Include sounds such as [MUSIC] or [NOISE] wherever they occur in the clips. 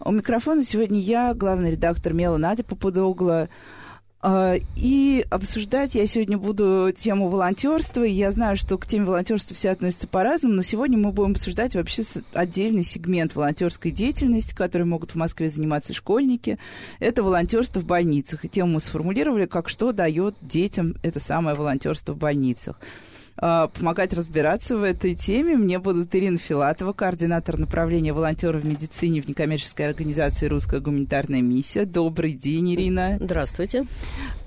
У микрофона сегодня я, главный редактор «Мела» Надя Попудогла. А, и обсуждать я сегодня буду тему волонтерства. Я знаю, что к теме волонтерства все относятся по-разному, но сегодня мы будем обсуждать вообще отдельный сегмент волонтерской деятельности, который могут в Москве заниматься школьники. Это волонтерство в больницах. И тему мы сформулировали, как что дает детям это самое волонтерство в больницах. А, помогать разбираться в этой теме мне будут Ирина Филатова, координатор направления волонтеров в медицине в некоммерческой организации «Русская гуманитарная миссия». Добрый день, Ирина. Здравствуйте.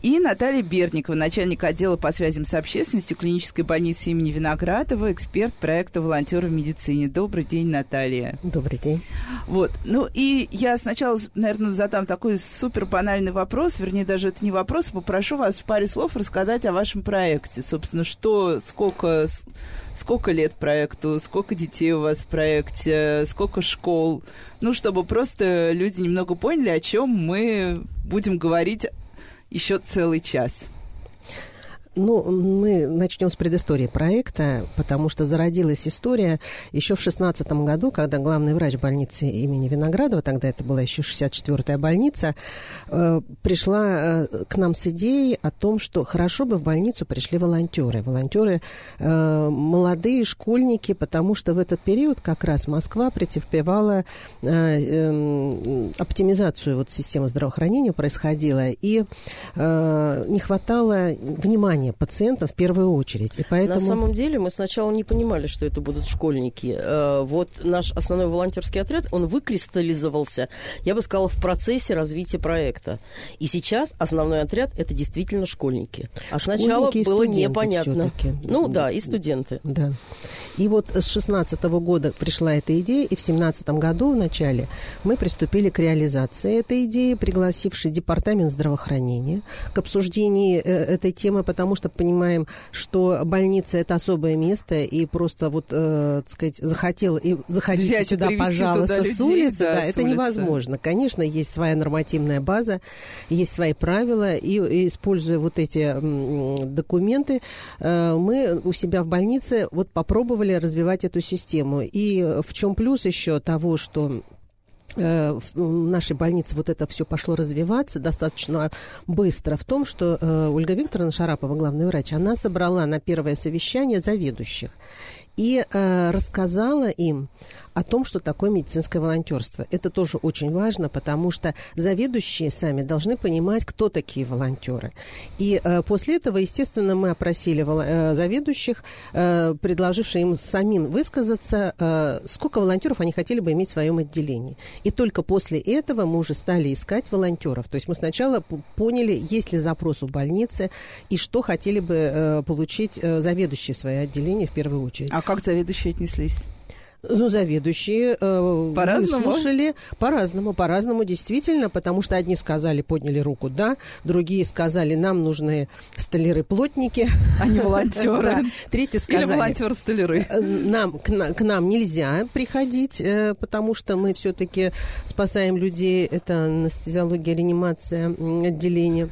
И Наталья Берникова, начальник отдела по связям с общественностью клинической больницы имени Виноградова, эксперт проекта «Волонтеры в медицине». Добрый день, Наталья. Добрый день. Вот. Ну и я сначала, наверное, задам такой супер банальный вопрос, вернее, даже это не вопрос, а попрошу вас в паре слов рассказать о вашем проекте. Собственно, что, сколько, сколько лет проекту, сколько детей у вас в проекте, сколько школ. Ну, чтобы просто люди немного поняли, о чем мы будем говорить еще целый час. Ну, мы начнем с предыстории проекта, потому что зародилась история еще в 16 году, когда главный врач больницы имени Виноградова, тогда это была еще 64-я больница, э, пришла э, к нам с идеей о том, что хорошо бы в больницу пришли волонтеры. Волонтеры э, молодые школьники, потому что в этот период как раз Москва претерпевала э, э, оптимизацию вот системы здравоохранения происходила, и не хватало внимания внимание пациентам в первую очередь. И поэтому... На самом деле мы сначала не понимали, что это будут школьники. Э, вот наш основной волонтерский отряд, он выкристаллизовался, я бы сказала, в процессе развития проекта. И сейчас основной отряд это действительно школьники. А школьники сначала было непонятно. Ну да, и студенты. Да. И вот с 16 года пришла эта идея, и в 17 году в начале мы приступили к реализации этой идеи, пригласивший департамент здравоохранения к обсуждению э, этой темы, потому потому что понимаем, что больница это особое место, и просто вот, э, так сказать, захотел и заходите Взять сюда, пожалуйста, туда с улицы, да, да это улицы. невозможно. Конечно, есть своя нормативная база, есть свои правила, и, и используя вот эти документы, э, мы у себя в больнице вот попробовали развивать эту систему. И в чем плюс еще того, что в нашей больнице вот это все пошло развиваться достаточно быстро в том, что э, Ольга Викторовна Шарапова, главный врач, она собрала на первое совещание заведующих и э, рассказала им о том, что такое медицинское волонтерство. Это тоже очень важно, потому что заведующие сами должны понимать, кто такие волонтеры. И э, после этого, естественно, мы опросили э, заведующих, э, предложившие им самим высказаться, э, сколько волонтеров они хотели бы иметь в своем отделении. И только после этого мы уже стали искать волонтеров. То есть мы сначала поняли, есть ли запрос у больницы и что хотели бы э, получить э, заведующие в свое отделение в первую очередь. А как заведующие отнеслись? Ну, заведующие э, по-разному? выслушали по-разному, по-разному, действительно, потому что одни сказали, подняли руку, да, другие сказали, нам нужны столяры-плотники. А не волонтеры. [LAUGHS] да. Третьи сказали... Или волонтеры-столяры. Э, нам, к, к нам нельзя приходить, э, потому что мы все-таки спасаем людей, это анестезиология, реанимация, отделение.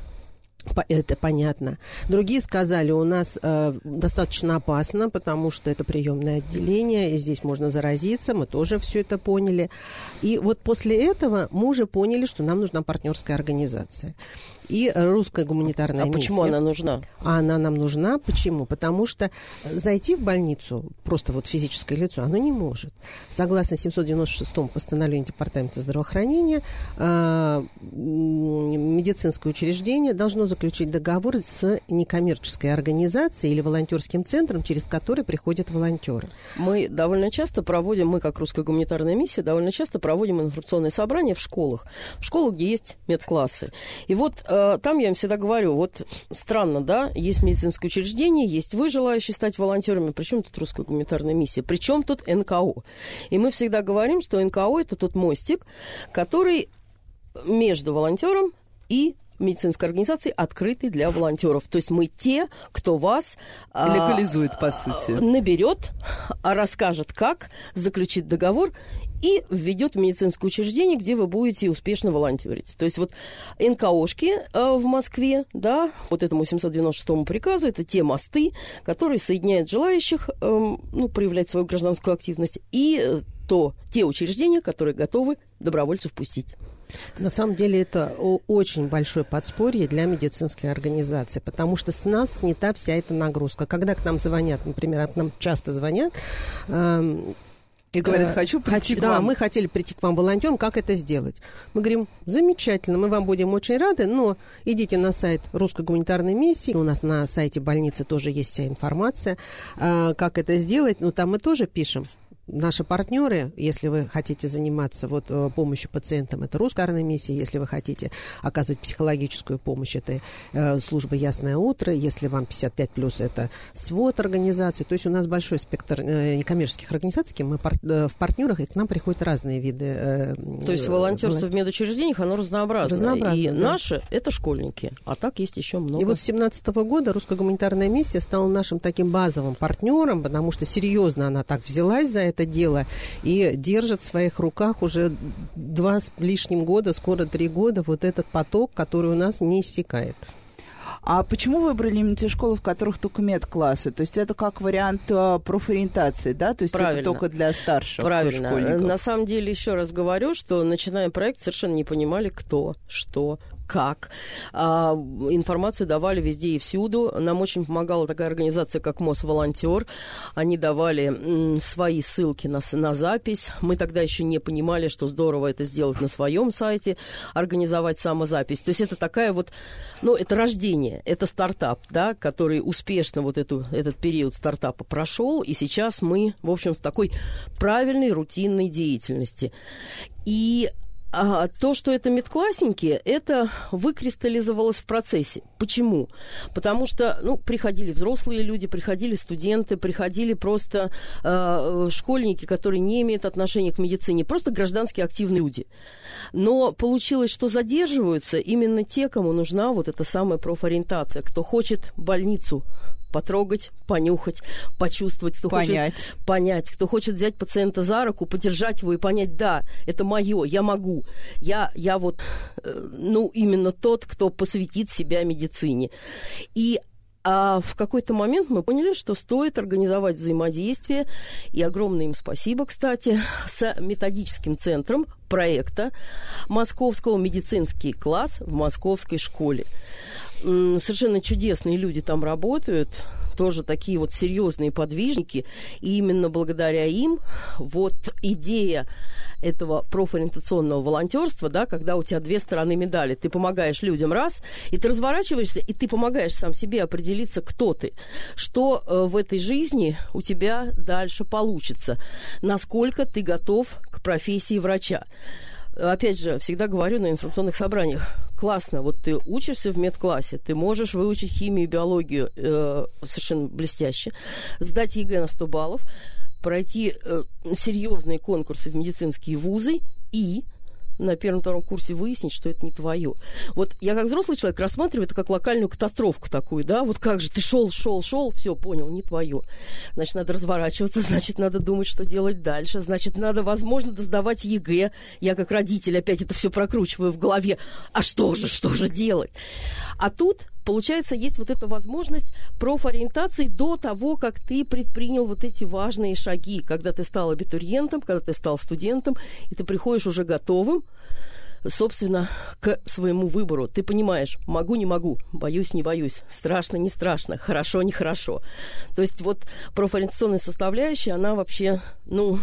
Это понятно. Другие сказали, у нас э, достаточно опасно, потому что это приемное отделение, и здесь можно заразиться. Мы тоже все это поняли. И вот после этого мы уже поняли, что нам нужна партнерская организация и русская гуманитарная а миссия. А почему она нужна? А она нам нужна. Почему? Потому что зайти в больницу, просто вот физическое лицо, оно не может. Согласно 796-му постановлению Департамента здравоохранения, э, медицинское учреждение должно заключить договор с некоммерческой организацией или волонтерским центром, через который приходят волонтеры. Мы довольно часто проводим, мы как русская гуманитарная миссия, довольно часто проводим информационные собрания в школах. В школах, где есть медклассы. И вот э, Э, там я им всегда говорю, вот странно, да, есть медицинское учреждение, есть вы, желающие стать волонтерами, причем тут русская гуманитарная миссия, причем тут НКО. И мы всегда говорим, что НКО это тот мостик, который между волонтером и медицинской организации, открытой для волонтеров. То есть мы те, кто вас легализует, а, по сути. Наберет, расскажет, как, заключит договор и введет в медицинское учреждение, где вы будете успешно волонтерить. То есть вот НКОшки э, в Москве, да, вот этому 796 приказу, это те мосты, которые соединяют желающих, э, ну, проявлять свою гражданскую активность, и э, то, те учреждения, которые готовы добровольцев пустить. На самом деле это очень большое подспорье для медицинской организации, потому что с нас снята вся эта нагрузка. Когда к нам звонят, например, к нам часто звонят, эм, и говорят, э, хочу прийти хочу, к вам. Да, мы хотели прийти к вам волонтером, как это сделать? Мы говорим, замечательно, мы вам будем очень рады, но идите на сайт Русской гуманитарной миссии, у нас на сайте больницы тоже есть вся информация, э, как это сделать, но там мы тоже пишем наши партнеры, если вы хотите заниматься вот э, помощью пациентам, это русская армия миссия, если вы хотите оказывать психологическую помощь, это э, служба «Ясное утро», если вам 55+, плюс, это свод организаций, то есть у нас большой спектр э, некоммерческих организаций, мы пар- э, в партнерах, и к нам приходят разные виды. Э, то есть волонтерство волон... в медучреждениях, оно разнообразное. разнообразное и да. наши – это школьники, а так есть еще много. И вот с 2017 года русская гуманитарная миссия стала нашим таким базовым партнером, потому что серьезно она так взялась за это это дело и держит в своих руках уже два с лишним года, скоро три года, вот этот поток, который у нас не иссякает. А почему выбрали именно те школы, в которых только медклассы? То есть это как вариант э, профориентации, да? То есть Правильно. это только для старших Правильно. школьников? На самом деле, еще раз говорю, что начиная проект, совершенно не понимали, кто, что, как. А, информацию давали везде и всюду. Нам очень помогала такая организация, как МОС Волонтер. Они давали свои ссылки на, на запись. Мы тогда еще не понимали, что здорово это сделать на своем сайте, организовать самозапись. То есть это такая вот, ну, это рождение, это стартап, да, который успешно вот эту, этот период стартапа прошел, и сейчас мы, в общем, в такой правильной рутинной деятельности. И а то, что это медклассники, это выкристаллизовалось в процессе. Почему? Потому что, ну, приходили взрослые люди, приходили студенты, приходили просто э, школьники, которые не имеют отношения к медицине, просто гражданские активные люди. Но получилось, что задерживаются именно те, кому нужна вот эта самая профориентация, кто хочет больницу потрогать, понюхать, почувствовать, кто понять. хочет понять, кто хочет взять пациента за руку, подержать его и понять, да, это мое, я могу, я, я вот, э, ну, именно тот, кто посвятит себя медицине. И а в какой-то момент мы поняли, что стоит организовать взаимодействие, и огромное им спасибо, кстати, с методическим центром проекта Московского медицинский класс в московской школе совершенно чудесные люди там работают, тоже такие вот серьезные подвижники, и именно благодаря им вот идея этого профориентационного волонтерства, да, когда у тебя две стороны медали. Ты помогаешь людям раз, и ты разворачиваешься, и ты помогаешь сам себе определиться, кто ты, что э, в этой жизни у тебя дальше получится, насколько ты готов к профессии врача опять же, всегда говорю на информационных собраниях, классно, вот ты учишься в медклассе, ты можешь выучить химию и биологию э, совершенно блестяще, сдать ЕГЭ на 100 баллов, пройти э, серьезные конкурсы в медицинские вузы и на первом-втором курсе выяснить, что это не твое. Вот я как взрослый человек рассматриваю это как локальную катастрофу такую, да, вот как же ты шел, шел, шел, все, понял, не твое. Значит, надо разворачиваться, [LAUGHS] значит, надо думать, что делать дальше, значит, надо, возможно, сдавать ЕГЭ. Я как родитель опять это все прокручиваю в голове. А что же, что же делать? А тут получается, есть вот эта возможность профориентации до того, как ты предпринял вот эти важные шаги, когда ты стал абитуриентом, когда ты стал студентом, и ты приходишь уже готовым, собственно, к своему выбору. Ты понимаешь, могу, не могу, боюсь, не боюсь, страшно, не страшно, хорошо, не хорошо. То есть вот профориентационная составляющая, она вообще, ну,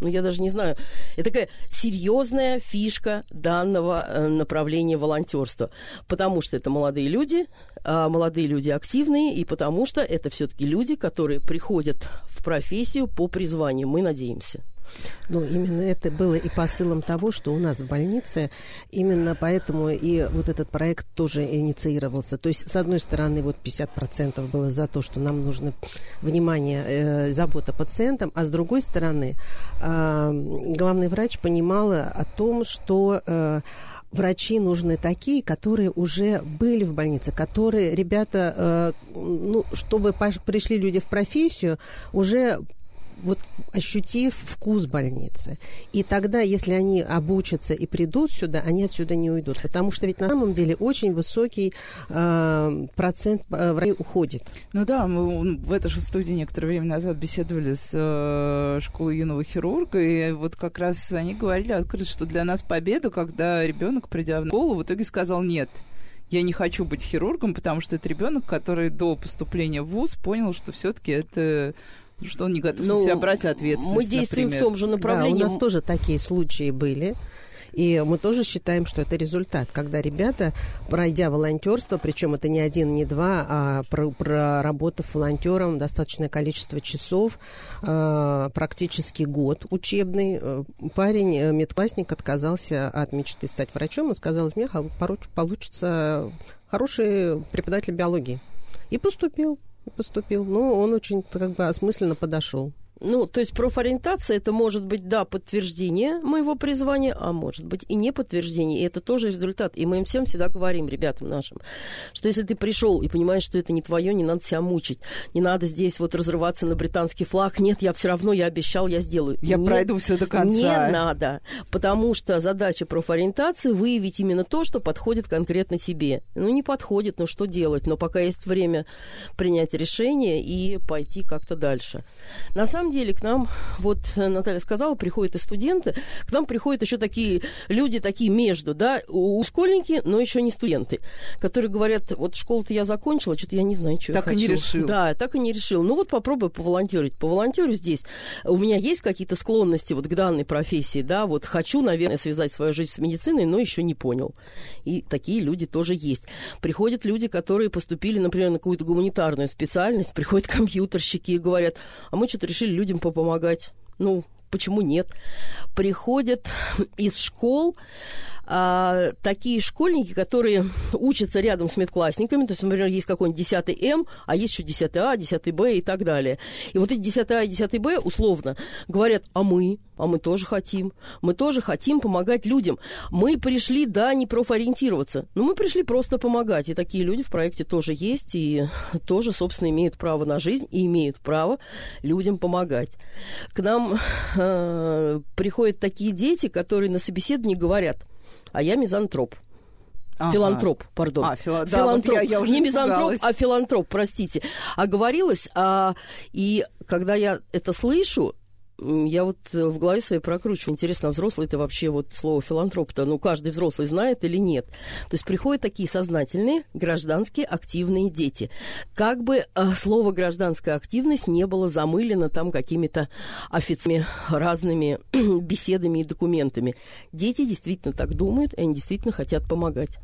ну, я даже не знаю, это такая серьезная фишка данного э, направления волонтерства, потому что это молодые люди, а молодые люди активные, и потому что это все-таки люди, которые приходят в профессию по призванию, мы надеемся. Ну, именно это было и посылом того, что у нас в больнице, именно поэтому и вот этот проект тоже инициировался. То есть, с одной стороны, вот 50% было за то, что нам нужно внимание, э, забота пациентам, а с другой стороны, э, главный врач понимала о том, что э, врачи нужны такие, которые уже были в больнице, которые ребята, э, ну, чтобы пришли люди в профессию, уже вот ощутив вкус больницы. И тогда, если они обучатся и придут сюда, они отсюда не уйдут. Потому что ведь на самом деле очень высокий э, процент э, врачей уходит. Ну да, мы в этой же студии некоторое время назад беседовали с э, школой юного хирурга, и вот как раз они говорили открыто, что для нас победа, когда ребенок, придя в школу, в итоге сказал нет я не хочу быть хирургом, потому что это ребенок, который до поступления в ВУЗ понял, что все-таки это что он не готов ну, на себя брать ответственность, Мы действуем например. в том же направлении. Да, у нас тоже такие случаи были. И мы тоже считаем, что это результат, когда ребята, пройдя волонтерство, причем это не один, не два, а проработав волонтером достаточное количество часов, э, практически год учебный, э, парень, э, медклассник, отказался от мечты стать врачом и сказал, из меня получится хороший преподаватель биологии. И поступил поступил. Ну, он очень как бы осмысленно подошел. Ну, то есть профориентация это может быть, да, подтверждение моего призвания, а может быть и не подтверждение. И это тоже результат. И мы им всем всегда говорим, ребятам нашим, что если ты пришел и понимаешь, что это не твое, не надо себя мучить. Не надо здесь вот разрываться на британский флаг. Нет, я все равно, я обещал, я сделаю. Я Нет, пройду все до конца. Не надо. Потому что задача профориентации выявить именно то, что подходит конкретно тебе. Ну, не подходит, ну что делать? Но пока есть время принять решение и пойти как-то дальше. На самом деле к нам, вот э, Наталья сказала, приходят и студенты, к нам приходят еще такие люди, такие между, да, у школьники, но еще не студенты, которые говорят, вот школу-то я закончила, что-то я не знаю, что так я хочу. и не решил. Да, так и не решил. Ну вот попробуй поволонтерить. Поволонтерю здесь. У меня есть какие-то склонности вот к данной профессии, да, вот хочу, наверное, связать свою жизнь с медициной, но еще не понял. И такие люди тоже есть. Приходят люди, которые поступили, например, на какую-то гуманитарную специальность, приходят [LAUGHS] компьютерщики и говорят, а мы что-то решили людям попомогать. Ну, почему нет? Приходят из школ а, такие школьники, которые учатся рядом с медклассниками, то есть, например, есть какой-нибудь 10 М, а есть еще 10 А, 10 Б и так далее. И вот эти 10 А и 10 Б условно говорят, а мы, а мы тоже хотим, мы тоже хотим помогать людям. Мы пришли, да, не профориентироваться, но мы пришли просто помогать. И такие люди в проекте тоже есть, и тоже, собственно, имеют право на жизнь и имеют право людям помогать. К нам э, приходят такие дети, которые на собеседовании говорят, а я мизантроп. Ага. Филантроп, пардон. А, фила... филантроп. Да, вот я, я уже Не мизантроп, а филантроп, простите. Оговорилась, а, и когда я это слышу, я вот в голове своей прокручиваю. Интересно, а взрослый это вообще вот слово филантроп-то, ну, каждый взрослый знает или нет? То есть приходят такие сознательные, гражданские, активные дети. Как бы а, слово гражданская активность не было замылено там какими-то офицами, разными [CLEARS THROAT] беседами и документами. Дети действительно так думают, и они действительно хотят помогать.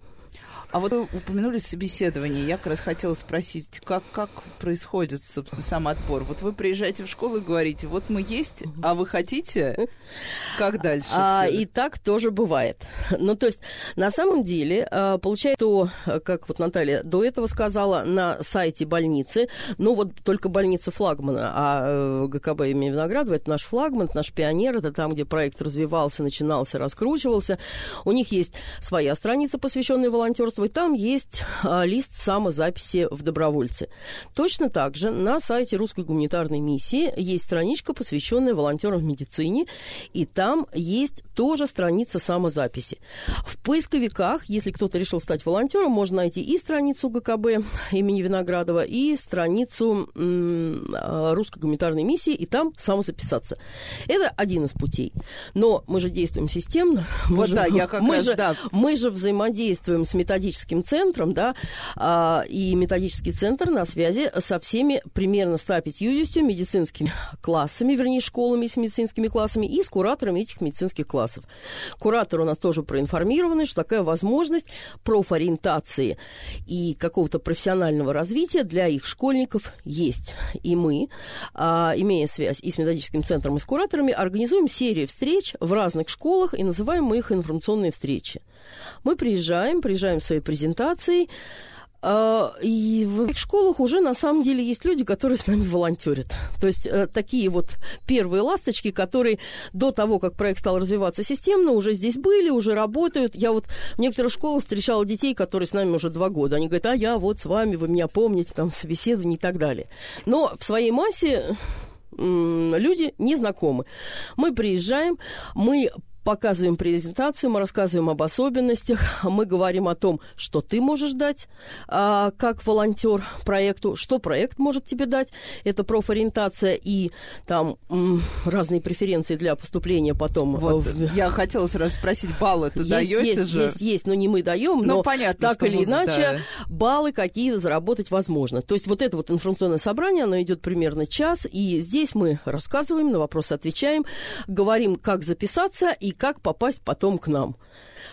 А вот вы упомянули собеседование. Я как раз хотела спросить, как, как происходит, собственно, сам отбор? Вот вы приезжаете в школу и говорите, вот мы есть, а вы хотите? Как дальше? А, и так тоже бывает. [LAUGHS] Ну, то есть, на самом деле, а, получается, то, как вот Наталья до этого сказала, на сайте больницы, ну, вот только больница флагмана, а э, ГКБ имени Виноградова, это наш флагман, это наш пионер, это там, где проект развивался, начинался, раскручивался. У них есть своя страница, посвященная волонтерству, и там есть а, лист самозаписи в добровольцы. Точно так же на сайте Русской гуманитарной миссии есть страничка, посвященная волонтерам в медицине, и там есть тоже страница самозаписи. В поисковиках, если кто-то решил стать волонтером, можно найти и страницу ГКБ имени Виноградова, и страницу а, Русской гуманитарной миссии, и там самозаписаться. Это один из путей. Но мы же действуем системно. Мы Вот же, да, я как мы раз, же, да. мы же взаимодействуем с методическим центром, да, а, и методический центр на связи со всеми примерно 150 медицинскими классами, вернее, школами с медицинскими классами и с кураторами этих медицинских классов. Кураторы у нас тоже проинформированы, что такая возможность профориентации и какого-то профессионального развития для их школьников есть. И мы, а, имея связь и с методическим центром, и с кураторами, организуем серию встреч в разных школах и называем мы их информационные встречи. Мы приезжаем, приезжаем своей презентацией, А, и в школах уже на самом деле есть люди, которые с нами волонтерят. То есть э, такие вот первые ласточки, которые до того, как проект стал развиваться системно, уже здесь были, уже работают. Я вот в некоторых школах встречала детей, которые с нами уже два года. Они говорят, а я вот с вами, вы меня помните, там, собеседование и так далее. Но в своей массе люди незнакомы. Мы приезжаем, мы показываем презентацию, мы рассказываем об особенностях, [LAUGHS] мы говорим о том, что ты можешь дать а, как волонтер проекту, что проект может тебе дать. Это профориентация и там м, разные преференции для поступления потом. Вот, в... Я хотела сразу спросить, баллы ты даете есть, же? Есть, есть, но не мы даем, ну, но понятно, так или иначе да. баллы какие-то заработать возможно. То есть вот это вот информационное собрание, оно идет примерно час, и здесь мы рассказываем, на вопросы отвечаем, говорим, как записаться и как попасть потом к нам.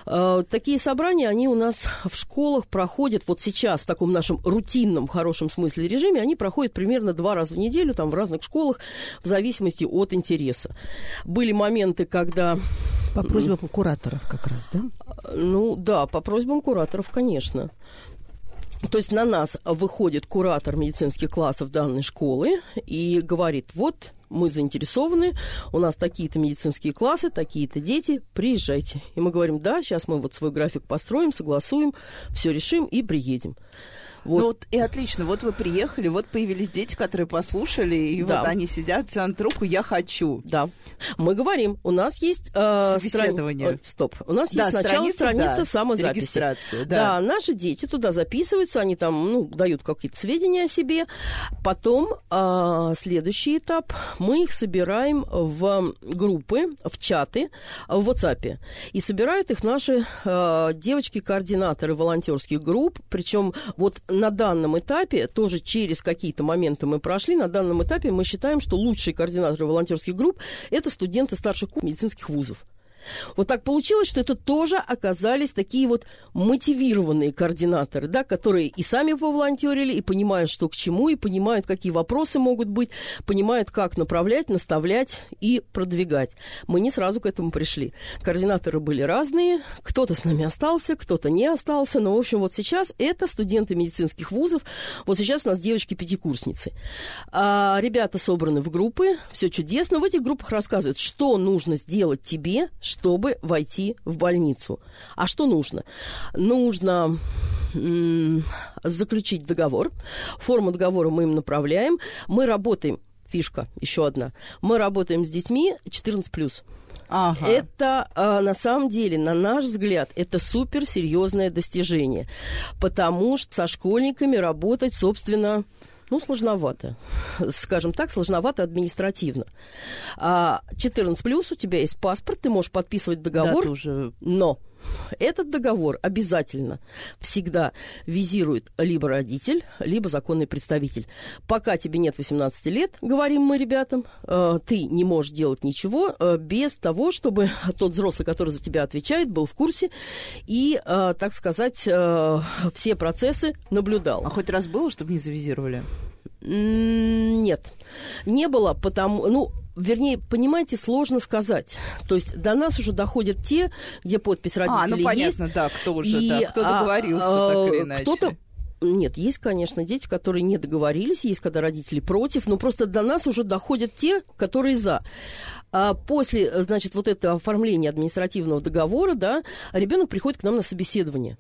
Э, такие собрания, они у нас в школах проходят вот сейчас в таком нашем рутинном, хорошем смысле режиме, они проходят примерно два раза в неделю, там в разных школах, в зависимости от интереса. Были моменты, когда... По просьбам кураторов как раз, да? Ну, да, по просьбам кураторов, конечно. То есть на нас выходит куратор медицинских классов данной школы и говорит, вот мы заинтересованы, у нас такие-то медицинские классы, такие-то дети, приезжайте. И мы говорим, да, сейчас мы вот свой график построим, согласуем, все решим и приедем. Вот. Ну вот и отлично, вот вы приехали, вот появились дети, которые послушали, и да. вот они сидят, тянут руку, я хочу. Да. Мы говорим, у нас есть... Э, Собеседование. Страни... Стоп. У нас да, есть сначала страница, страница да, самозаписи. Да. да, наши дети туда записываются, они там, ну, дают какие-то сведения о себе. Потом э, следующий этап, мы их собираем в группы, в чаты в WhatsApp. И собирают их наши э, девочки-координаторы волонтерских групп, причем вот на данном этапе, тоже через какие-то моменты мы прошли, на данном этапе мы считаем, что лучшие координаторы волонтерских групп – это студенты старших медицинских вузов. Вот так получилось, что это тоже оказались такие вот мотивированные координаторы, да, которые и сами поволонтерили, и понимают, что к чему, и понимают, какие вопросы могут быть, понимают, как направлять, наставлять и продвигать. Мы не сразу к этому пришли. Координаторы были разные, кто-то с нами остался, кто-то не остался, но, в общем, вот сейчас это студенты медицинских вузов, вот сейчас у нас девочки-пятикурсницы. А, ребята собраны в группы, все чудесно, в этих группах рассказывают, что нужно сделать тебе, чтобы войти в больницу. А что нужно? Нужно заключить договор. Форму договора мы им направляем. Мы работаем, фишка еще одна, мы работаем с детьми 14+. Ага. Это э, на самом деле, на наш взгляд, это суперсерьезное достижение, потому что со школьниками работать, собственно, ну, сложновато. Скажем так, сложновато административно. 14 а, плюс, у тебя есть паспорт, ты можешь подписывать договор, да, уже... но этот договор обязательно всегда визирует либо родитель, либо законный представитель. Пока тебе нет 18 лет, говорим мы ребятам, э, ты не можешь делать ничего э, без того, чтобы [LAUGHS] тот взрослый, который за тебя отвечает, был в курсе и, э, так сказать, все процессы наблюдал. А хоть раз было, чтобы не завизировали? Нет, не было, потому, ну, Вернее, понимаете, сложно сказать. То есть до нас уже доходят те, где подпись родителей есть. А, ну понятно, есть, да, кто уже, и, да, кто договорился, а, так или иначе. Кто-то нет, есть, конечно, дети, которые не договорились, есть, когда родители против, но просто до нас уже доходят те, которые за. А после, значит, вот этого оформления административного договора, да, ребенок приходит к нам на собеседование.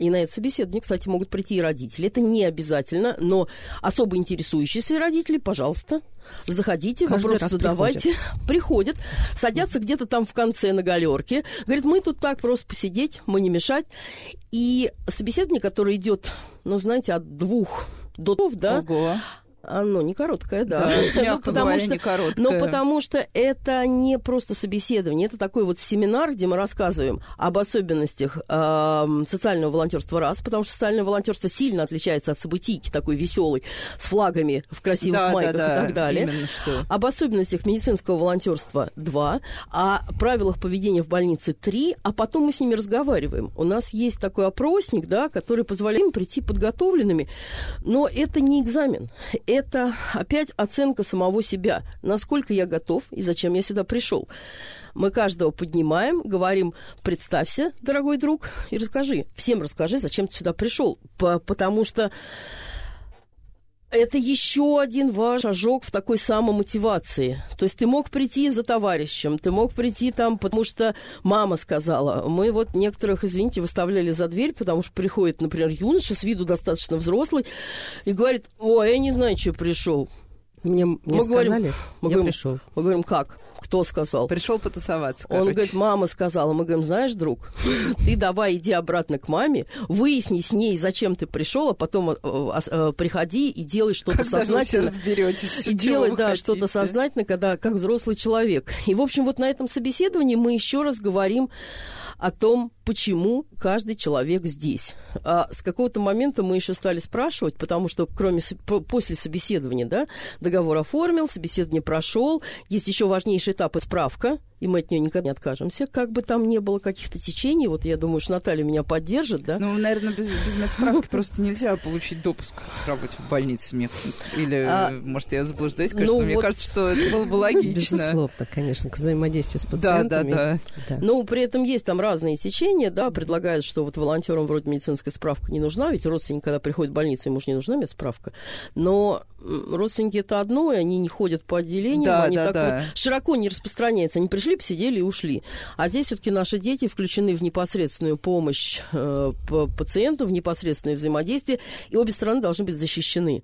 И на это собеседование, кстати, могут прийти и родители. Это не обязательно, но особо интересующиеся родители, пожалуйста, заходите, Каждый вопросы задавайте. Приходят. приходят, садятся где-то там в конце на галерке. Говорят, мы тут так просто посидеть, мы не мешать. И собеседование, которое идет, ну, знаете, от двух до да, Ого. Оно не короткое, да. да [LAUGHS] ну, потому говоря, что, не короткое. Но потому что это не просто собеседование, это такой вот семинар, где мы рассказываем об особенностях э, социального волонтерства раз, потому что социальное волонтерство сильно отличается от событийки такой веселой, с флагами в красивых да, майках да, да, и так далее. Об особенностях медицинского волонтерства два, о правилах поведения в больнице три, а потом мы с ними разговариваем. У нас есть такой опросник, да, который позволяет им прийти подготовленными, но это не экзамен это опять оценка самого себя, насколько я готов и зачем я сюда пришел. Мы каждого поднимаем, говорим, представься, дорогой друг, и расскажи. Всем расскажи, зачем ты сюда пришел. Потому что это еще один ваш шажок в такой самомотивации. То есть ты мог прийти за товарищем, ты мог прийти там, потому что мама сказала. Мы вот некоторых, извините, выставляли за дверь, потому что приходит, например, юноша с виду достаточно взрослый и говорит, ой, я не знаю, что пришел. Мне, мне мы сказали, говорим, я говорим, пришел. Мы говорим, как? Кто сказал? Пришел потусоваться. Он короче. говорит, мама сказала. Мы говорим, знаешь, друг, ты давай иди обратно к маме, выясни с ней, зачем ты пришел, а потом э, э, приходи и делай что-то Когда вы все сознательно. разберетесь, И делай, да, что-то сознательно, когда как взрослый человек. И, в общем, вот на этом собеседовании мы еще раз говорим о том, почему каждый человек здесь. А с какого-то момента мы еще стали спрашивать, потому что кроме после собеседования, да, договор оформил, собеседование прошел, есть еще важнейший этап справка, и мы от нее никогда не откажемся, как бы там не было каких-то течений. Вот я думаю, что Наталья меня поддержит, да. Ну, наверное, без, без медсправки [LAUGHS] просто нельзя получить допуск к работе в больнице. Мне, или, А, может, я заблуждаюсь, конечно, ну но мне вот- кажется, что это было бы логично. Безусловно, конечно, к взаимодействию с Да, да, пациентами. да. Да. Ну, при этом есть там разные течения, да, предлагают, что вот волонтерам вроде медицинская справка не нужна, ведь родственник, когда приходит в больницу, ему же не нужна медсправка. Но родственники это одно, и они не ходят по отделениям, Да, они да, так да. вот широко не распространяются. Они пришли, посидели и ушли. А здесь все-таки наши дети включены в непосредственную помощь э, пациенту, в непосредственное взаимодействие, и обе стороны должны быть защищены.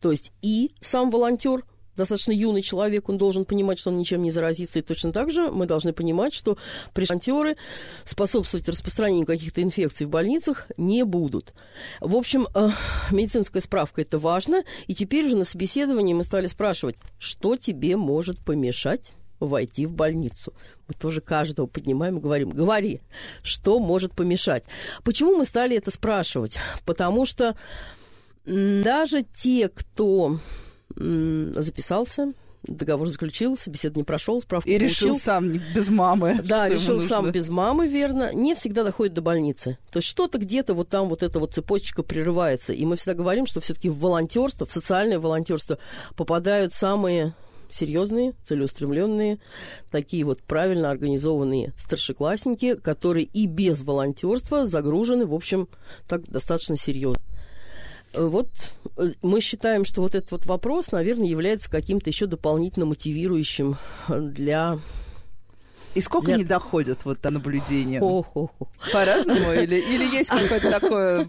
То есть и сам волонтер, достаточно юный человек, он должен понимать, что он ничем не заразится. И точно так же мы должны понимать, что волонтеры способствовать распространению каких-то инфекций в больницах не будут. В общем, э, медицинская справка – это важно. И теперь уже на собеседовании мы стали спрашивать, что тебе может помешать войти в больницу. Мы тоже каждого поднимаем и говорим, говори, что может помешать. Почему мы стали это спрашивать? Потому что даже те, кто записался, договор заключил, собеседование прошел, справку И получил. решил сам, не- без мамы. Да, решил сам без мамы, верно, не всегда доходит до больницы. То есть что-то где-то вот там вот эта вот цепочка прерывается. И мы всегда говорим, что все-таки в волонтерство, в социальное волонтерство попадают самые серьезные, целеустремленные, такие вот правильно организованные старшеклассники, которые и без волонтерства загружены, в общем, так достаточно серьезно. Э, Вот э, мы считаем, что вот этот вот вопрос, наверное, является каким-то еще дополнительно мотивирующим э, для... И сколько Для- не доходят вот до наблюдения? По-разному? Или, или есть какое-то такое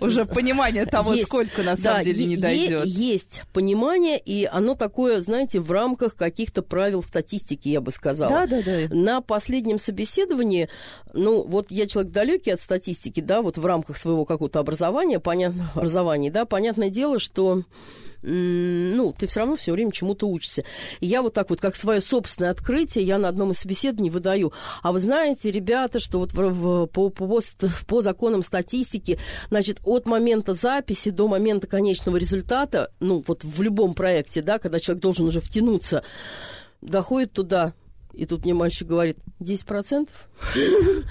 уже понимание того, Есть. сколько на Да, самом деле е- не дойдет? есть понимание, и оно такое, знаете, в рамках каких-то правил статистики, я бы сказала. Да, да, да. На последнем собеседовании, ну, вот я человек далекий от статистики, да, вот в рамках своего какого-то образования, понятно, образования, да, понятное дело, что ну, ты все равно все время чему-то учишься. И я вот так вот, как свое собственное открытие, я на одном из собеседований выдаю. А вы знаете, ребята, что вот в- в- по, по, по законам статистики, значит, от момента записи до момента конечного результата, ну, вот в любом проекте, да, когда человек должен уже втянуться, доходит туда, и тут мне мальчик говорит, 10%? [LAUGHS]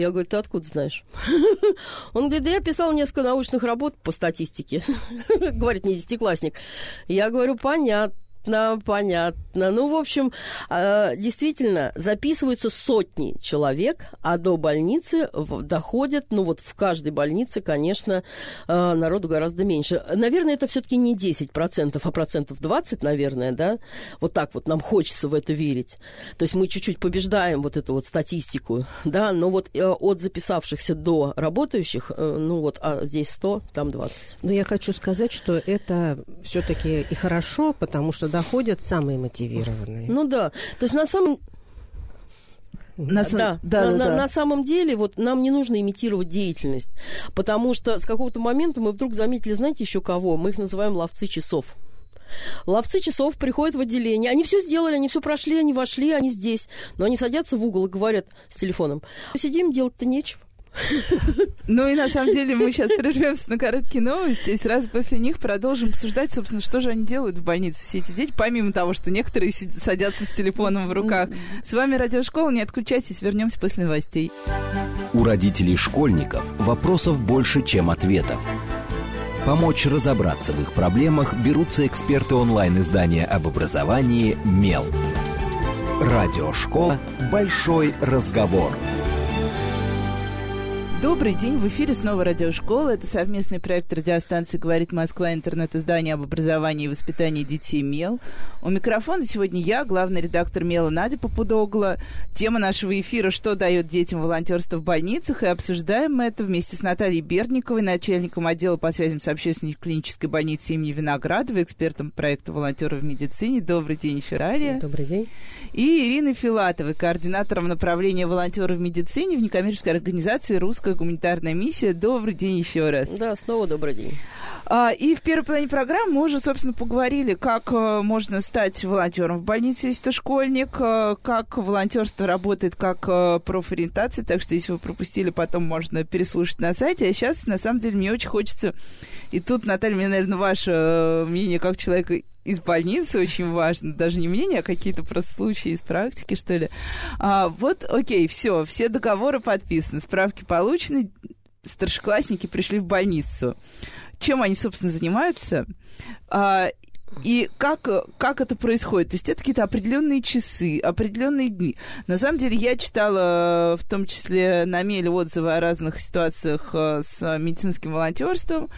Я говорю, ты откуда знаешь? [LAUGHS] Он говорит, да я писал несколько научных работ по статистике. [LAUGHS] Говорит мне десятиклассник. Я говорю, понятно. Понятно. Ну, в общем, э, действительно, записываются сотни человек, а до больницы доходят, ну, вот в каждой больнице, конечно, э, народу гораздо меньше. Наверное, это все-таки не 10%, а процентов 20, наверное, да? Вот так вот нам хочется в это верить. То есть мы чуть-чуть побеждаем вот эту вот статистику, да, но вот э, от записавшихся до работающих, ну, вот а здесь 100, там 20. Но я хочу сказать, что это все-таки и хорошо, потому что доходят самые мотивированные. Ну да, то есть на самом На да, да, на, да, на- да. на самом деле вот нам не нужно имитировать деятельность, потому что с какого-то момента мы вдруг заметили, знаете, еще кого? Мы их называем ловцы часов. Ловцы часов приходят в отделение, они все сделали, они все прошли, они вошли, они здесь, но они садятся в угол и говорят с телефоном, сидим, делать-то нечего. Ну и на самом деле мы сейчас прервемся на короткие новости и сразу после них продолжим обсуждать, собственно, что же они делают в больнице, все эти дети, помимо того, что некоторые садятся с телефоном в руках. С вами Радиошкола, не отключайтесь, вернемся после новостей. У родителей школьников вопросов больше, чем ответов. Помочь разобраться в их проблемах берутся эксперты онлайн-издания об образовании «Мел». Радиошкола «Большой разговор». Добрый день, в эфире снова радиошкола. Это совместный проект радиостанции «Говорит Москва», интернет-издание об образовании и воспитании детей «Мел». У микрофона сегодня я, главный редактор «Мела» Надя Попудогла. Тема нашего эфира «Что дает детям волонтерство в больницах?» И обсуждаем мы это вместе с Натальей Бердниковой, начальником отдела по связям с общественной клинической больницей имени Виноградова, экспертом проекта «Волонтеры в медицине». Добрый день еще ранее. Добрый день. И Ириной Филатовой, координатором направления волонтеров в медицине в некоммерческой организации «Русская гуманитарная миссия». Добрый день еще раз. Да, снова добрый день. А, и в первой половине программы мы уже, собственно, поговорили, как а, можно стать волонтером в больнице, если ты школьник, а, как волонтерство работает как а, профориентация. Так что, если вы пропустили, потом можно переслушать на сайте. А сейчас, на самом деле, мне очень хочется... И тут, Наталья, мне, наверное, ваше мнение как человека из больницы очень важно, даже не мнение, а какие-то просто случаи из практики, что ли. А, вот, окей, все, все договоры подписаны, справки получены, старшеклассники пришли в больницу. Чем они, собственно, занимаются? А, и как, как это происходит? То есть это какие-то определенные часы, определенные дни. На самом деле я читала в том числе на Меле отзывы о разных ситуациях э, с медицинским волонтерством.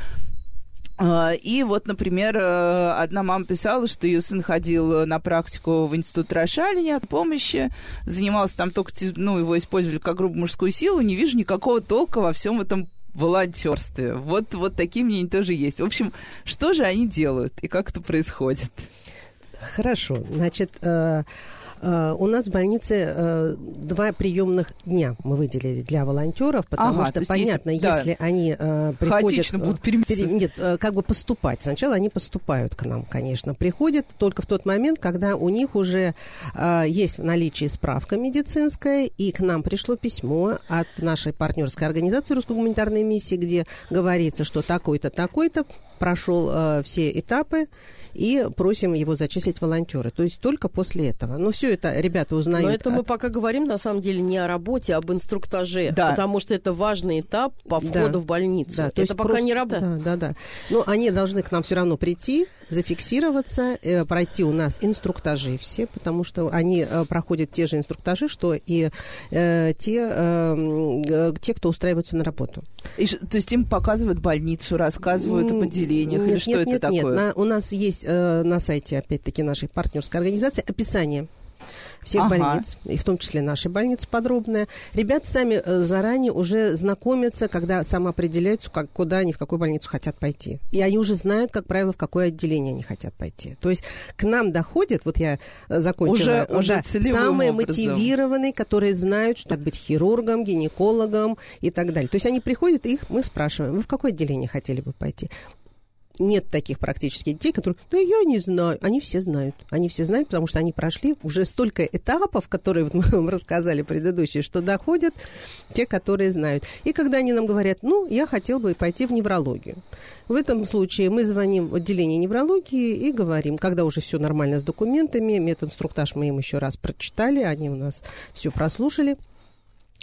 А, и вот, например, э, одна мама писала, что ее сын ходил на практику в институт Рошалиня от помощи, занимался там только, ну, его использовали как грубую мужскую силу, не вижу никакого толка во всем этом волонтерстве. Вот, вот такие мнения тоже есть. В общем, что же они делают и как это происходит? Хорошо. Значит, э, Э, у нас в больнице э, два приемных дня мы выделили для волонтеров, потому ага, что понятно, есть, да, если они э, приходят, будут пере, нет, как бы поступать. Сначала они поступают к нам, конечно, приходят. Только в тот момент, когда у них уже есть в наличии справка медицинская, и к нам пришло письмо от нашей партнерской организации Русской гуманитарной миссии, где говорится, что такой-то, такой-то прошел все этапы и просим его зачислить волонтеры. То есть только после этого. Но все это ребята узнают. Но это от... мы пока говорим, на самом деле, не о работе, а об инструктаже. Да. Потому что это важный этап по входу да. в больницу. Да, то это есть пока просто... не работа. Да, да, да. Но они должны к нам все равно прийти, зафиксироваться, э, пройти у нас инструктажи все, потому что они э, проходят те же инструктажи, что и э, те, э, э те, кто устраиваются на работу. И, то есть им показывают больницу, рассказывают о поделениях, нет, или что нет, это нет, такое? Нет, на, у нас есть на сайте, опять-таки, нашей партнерской организации описание всех ага. больниц, и в том числе нашей больницы подробная. Ребята сами э, заранее уже знакомятся, когда самоопределяются, как, куда они, в какую больницу хотят пойти. И они уже знают, как правило, в какое отделение они хотят пойти. То есть к нам доходят, вот я э, закончила, уже, уже самые образом. мотивированные, которые знают, что надо быть хирургом, гинекологом и так далее. То есть они приходят, и их мы спрашиваем, вы в какое отделение хотели бы пойти? Нет таких практически детей, которые, да я не знаю. Они все знают. Они все знают, потому что они прошли уже столько этапов, которые вот [LAUGHS] мы вам рассказали предыдущие, что доходят те, которые знают. И когда они нам говорят, ну, я хотел бы пойти в неврологию. В этом случае мы звоним в отделение неврологии и говорим, когда уже все нормально с документами, мединструктаж мы им еще раз прочитали, они у нас все прослушали –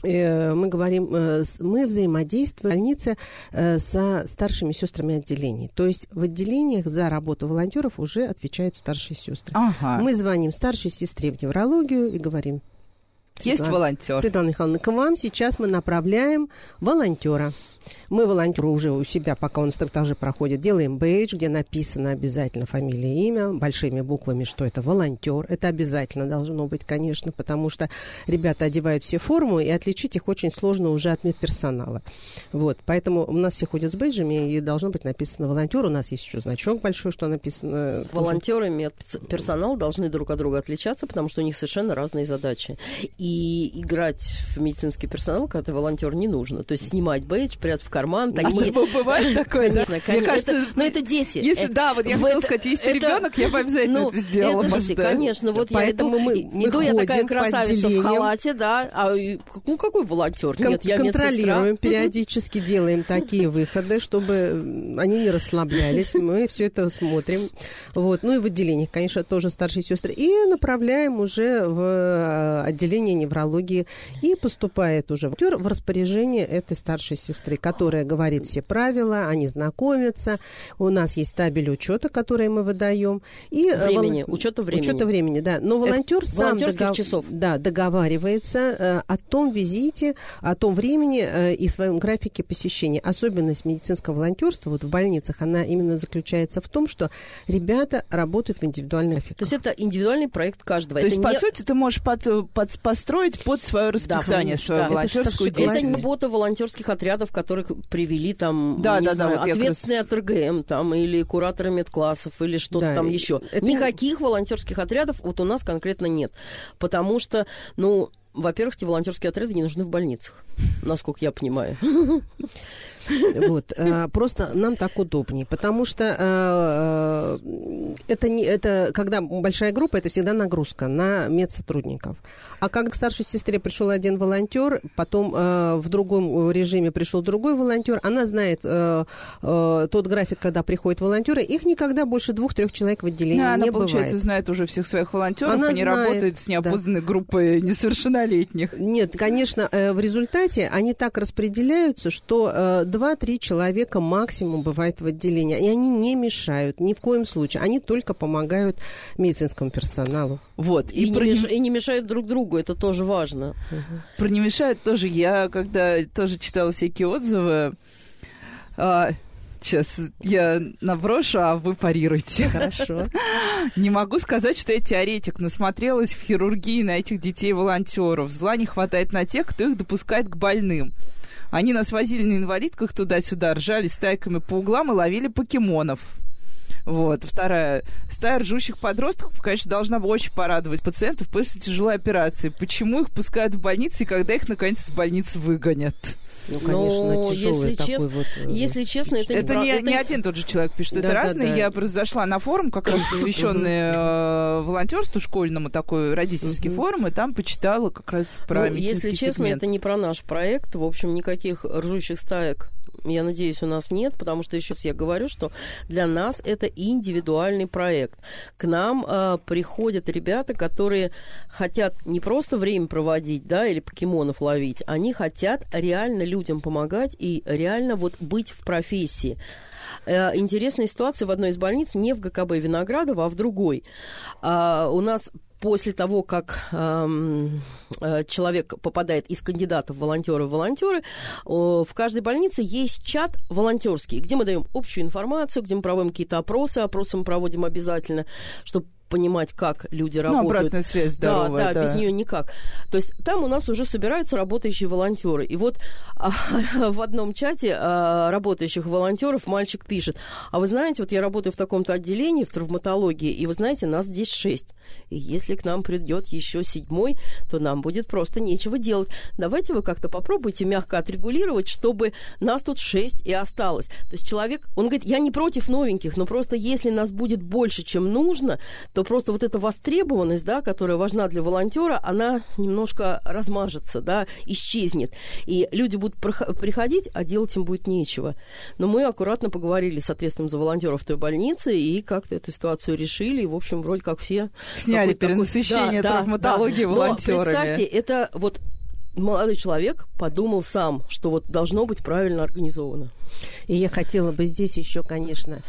мы говорим, э, мы взаимодействуем в больнице э, со старшими сестрами отделений. То есть в отделениях за работу волонтеров уже отвечают старшие сестры. Ага. Мы звоним старшей сестре в неврологию и говорим, есть волонтер. Светлана Михайловна, к вам сейчас мы направляем волонтера. Мы волонтеру уже у себя, пока он инструктажи проходит, делаем бейдж, где написано обязательно фамилия и имя, большими буквами, что это волонтер. Это обязательно должно быть, конечно, потому что ребята одевают все форму, и отличить их очень сложно уже от медперсонала. Вот, поэтому у нас все ходят с бейджами, и должно быть написано волонтер. У нас есть еще значок большой, что написано. Волонтеры и медперсонал должны друг от друга отличаться, потому что у них совершенно разные задачи. И играть в медицинский персонал, когда ты волонтер, не нужно. То есть снимать бейдж, прятать в карман. Такие... Бывает [LAUGHS] такое, да? Мне кажется, но это дети. Если, да, вот я хотела сказать, если ребенок, я бы обязательно ну, это сделала. Конечно, вот Поэтому я иду, мы, иду я такая красавица в халате, да, а ну какой волонтер? Нет, я контролируем периодически, делаем такие выходы, чтобы они не расслаблялись. Мы все это смотрим. Вот. Ну и в отделениях, конечно, тоже старшие сестры. И направляем уже в э, отделение неврологии и поступает уже в распоряжение этой старшей сестры, которая говорит все правила, они знакомятся. У нас есть табель учета, который мы выдаем. И времени, вол... учета времени. Учета времени, да. Но волонтер сам догов... часов. Да, договаривается э, о том визите, о том времени э, и своем графике посещения. Особенность медицинского волонтерства вот в больницах, она именно заключается в том, что ребята работают в индивидуальной графике. То есть это индивидуальный проект каждого. То это есть, не... по сути, ты можешь под, под, построить под свое расписание да, свою да. волонтерскую это, деятельность. Это не работа волонтерских отрядов, которых привели там, да, да, знаю, да, вот ответственные раз... от РГМ там, или кураторы медклассов, или что-то да, там еще. Это... Никаких волонтерских отрядов вот у нас конкретно нет. Потому что, ну, во-первых, эти волонтерские отряды не нужны в больницах, насколько я понимаю. Вот. Э, просто нам так удобнее, потому что э, э, это, не, это когда большая группа, это всегда нагрузка на медсотрудников. А как к старшей сестре пришел один волонтер, потом в другом режиме пришел другой волонтер, она знает тот график, когда приходят волонтеры, их никогда больше двух-трех человек в отделении да, не она, бывает. получается, знает уже всех своих волонтеров она и не знает, работает с неопознанной да. группой несовершеннолетних. Нет, конечно, в результате они так распределяются, что два-три человека максимум бывает в отделении. И они не мешают ни в коем случае. Они только помогают медицинскому персоналу. Вот. И, и, про... не, меш... и не мешают друг другу, это тоже важно. Угу. Про не мешают тоже. Я, когда тоже читала всякие отзывы, а, Сейчас я наброшу, а вы парируйте. Хорошо. [LAUGHS] Не могу сказать, что я теоретик. Насмотрелась в хирургии на этих детей-волонтеров. Зла не хватает на тех, кто их допускает к больным. Они нас возили на инвалидках туда-сюда, ржали стайками по углам и ловили покемонов. Вот. Вторая. Стая ржущих подростков, конечно, должна была очень порадовать пациентов после тяжелой операции. Почему их пускают в больницы, и когда их, наконец, из больницы выгонят? Ну, конечно, Но, тяжелый если такой чест... вот... Э, если честно, это, это не, это не один тот же человек пишет, да, это да, разные. Да. Я просто зашла на форум, как раз посвященный э, волонтерству школьному, такой родительский форум, и там почитала как раз про ну, Если честно, сегмент. это не про наш проект. В общем, никаких ржущих стаек я надеюсь, у нас нет, потому что еще раз я говорю, что для нас это индивидуальный проект. К нам э, приходят ребята, которые хотят не просто время проводить, да, или покемонов ловить, они хотят реально людям помогать и реально вот быть в профессии э, интересная ситуация в одной из больниц, не в ГКБ Виноградова, а в другой. А, у нас после того, как эм, э, человек попадает из кандидатов в волонтеры в волонтеры, в каждой больнице есть чат волонтерский, где мы даем общую информацию, где мы проводим какие-то опросы, опросы мы проводим обязательно, чтобы понимать, как люди работают. Ну, обратная связь здоровая, да, да, да, без нее никак. То есть там у нас уже собираются работающие волонтеры. И вот а, [LAUGHS] в одном чате а, работающих волонтеров мальчик пишет, а вы знаете, вот я работаю в таком-то отделении, в травматологии, и вы знаете, нас здесь шесть. И если к нам придет еще седьмой, то нам будет просто нечего делать. Давайте вы как-то попробуйте мягко отрегулировать, чтобы нас тут шесть и осталось. То есть человек, он говорит, я не против новеньких, но просто если нас будет больше, чем нужно, то просто вот эта востребованность, да, которая важна для волонтера, она немножко размажется, да, исчезнет. И люди будут приходить, а делать им будет нечего. Но мы аккуратно поговорили с ответственным за волонтеров в той больнице и как-то эту ситуацию решили. И, в общем, вроде как все Сняли перенасыщение да, травматологии да, волонтерами. Но представьте, это вот молодой человек подумал сам, что вот должно быть правильно организовано. И я хотела бы здесь еще, конечно,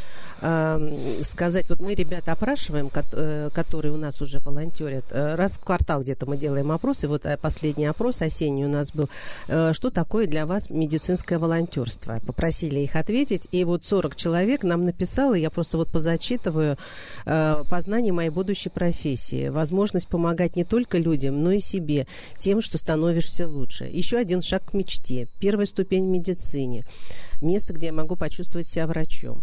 сказать, вот мы ребят опрашиваем, э, которые у нас уже волонтерят, э, раз в квартал где-то мы делаем опросы, вот э, последний опрос осенний у нас был, что такое для вас медицинское волонтерство? Попросили их ответить, и вот 40 человек нам написало, я просто вот позачитываю, познание моей будущей профессии, возможность помогать не только людям, но и себе, тем, что становишься лучше. Еще один шаг к мечте, первая ступень в медицине, место, где я могу почувствовать себя врачом.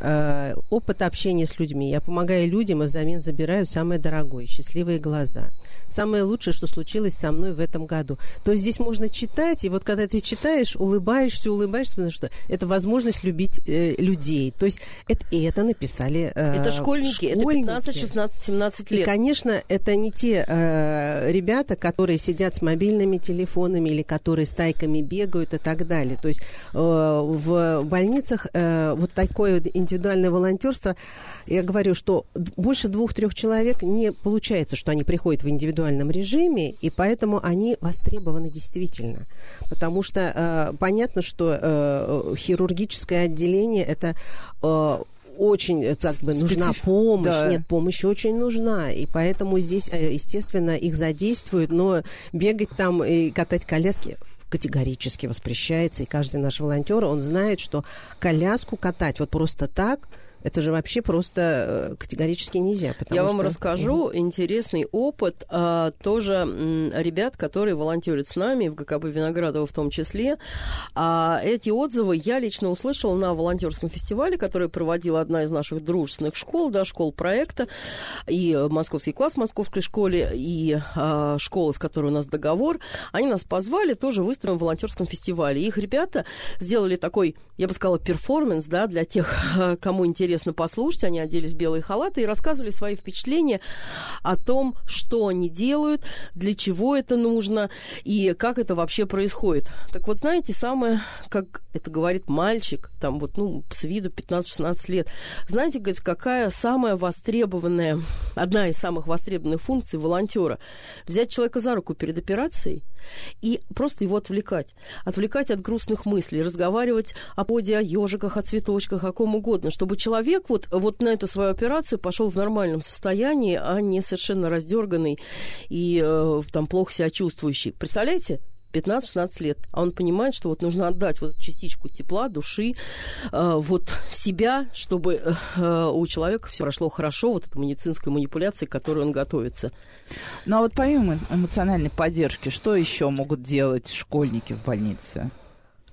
Э, опыт общения с людьми. Я помогаю людям и взамен забираю самое дорогое, счастливые глаза. Самое лучшее, что случилось со мной в этом году. То есть здесь можно читать, и вот когда ты читаешь, улыбаешься, улыбаешься, потому что это возможность любить э, людей. То есть это, и это написали э, Это школьники, школьники, это 15, 16, 17 лет. И, конечно, это не те э, ребята, которые сидят с мобильными телефонами или которые стайками бегают и так далее. То есть э, в больницах э, вот такое индивидуальное индивидуальное волонтерство, я говорю, что больше двух-трех человек не получается, что они приходят в индивидуальном режиме, и поэтому они востребованы действительно. Потому что э, понятно, что э, хирургическое отделение это э, очень э, как бы нужна помощь, да. нет, помощь очень нужна, и поэтому здесь, э, естественно, их задействуют, но бегать там и катать коляски категорически воспрещается, и каждый наш волонтер, он знает, что коляску катать вот просто так – это же вообще просто э, категорически нельзя. Я вам расскажу угу. интересный опыт а, тоже м, ребят, которые волонтерят с нами, в ГКБ Виноградова в том числе. А, эти отзывы я лично услышала на волонтерском фестивале, который проводила одна из наших дружественных школ, да, школ проекта, и московский класс в московской школе, и а, школа, с которой у нас договор. Они нас позвали тоже в волонтерском фестивале. Их ребята сделали такой, я бы сказала, перформанс, да, для тех, [LAUGHS] кому интересно интересно послушать. Они оделись в белые халаты и рассказывали свои впечатления о том, что они делают, для чего это нужно и как это вообще происходит. Так вот, знаете, самое, как это говорит мальчик, там вот, ну, с виду 15-16 лет, знаете, говорит, какая самая востребованная, одна из самых востребованных функций волонтера? Взять человека за руку перед операцией и просто его отвлекать. Отвлекать от грустных мыслей, разговаривать о поде, о ежиках, о цветочках, о ком угодно, чтобы человек вот, вот на эту свою операцию пошел в нормальном состоянии, а не совершенно раздерганный и э, там плохо себя чувствующий. Представляете? 15-16 лет, а он понимает, что вот нужно отдать вот частичку тепла, души, э, вот себя, чтобы э, у человека все прошло хорошо, вот эта медицинская манипуляция, к которой он готовится. Ну а вот помимо эмоциональной поддержки, что еще могут делать школьники в больнице?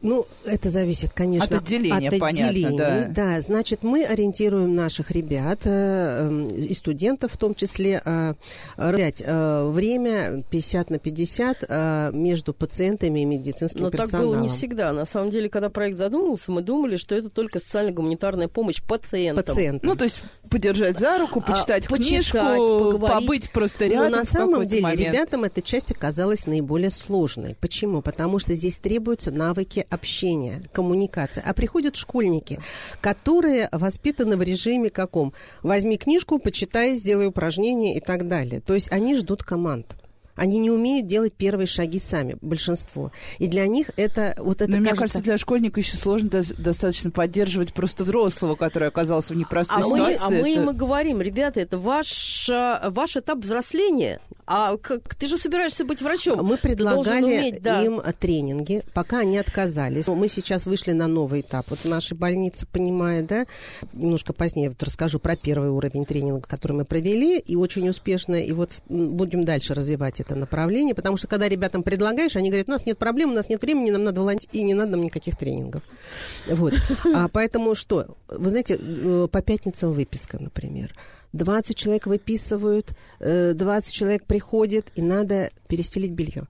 Ну, это зависит, конечно, от отделения, от отделений. Да. да, значит, мы ориентируем наших ребят э, эм, и студентов в том числе э, э, время 50 на 50 э, между пациентами и медицинским Но персоналом. так было не всегда. На самом деле, когда проект задумывался, мы думали, что это только социально-гуманитарная помощь пациентам. Пациентам. Ну, то есть подержать за руку, а, почитать а, книжку, почитать, побыть просто рядом. Но на самом деле момент. ребятам эта часть оказалась наиболее сложной. Почему? Потому что здесь требуются навыки общения, коммуникация. А приходят школьники, которые воспитаны в режиме каком? Возьми книжку, почитай, сделай упражнения и так далее. То есть они ждут команд. Они не умеют делать первые шаги сами, большинство. И для них это вот это. Но кажется... мне кажется, для школьника еще сложно до- достаточно поддерживать просто взрослого, который оказался в непростой а ситуации. Мы, а мы им и говорим, ребята, это ваш, ваш этап взросления. А как, ты же собираешься быть врачом. Мы предлагали уметь, да. им тренинги, пока они отказались. Мы сейчас вышли на новый этап. Вот наша больница понимает, да, немножко позднее вот расскажу про первый уровень тренинга, который мы провели, и очень успешно, и вот будем дальше развивать это направление, потому что когда ребятам предлагаешь, они говорят, у нас нет проблем, у нас нет времени, нам надо волонтировать, и не надо нам никаких тренингов. Вот. А поэтому что? Вы знаете, э, по пятницам выписка, например. 20 человек выписывают, 20 э, человек приходят, и надо перестелить белье.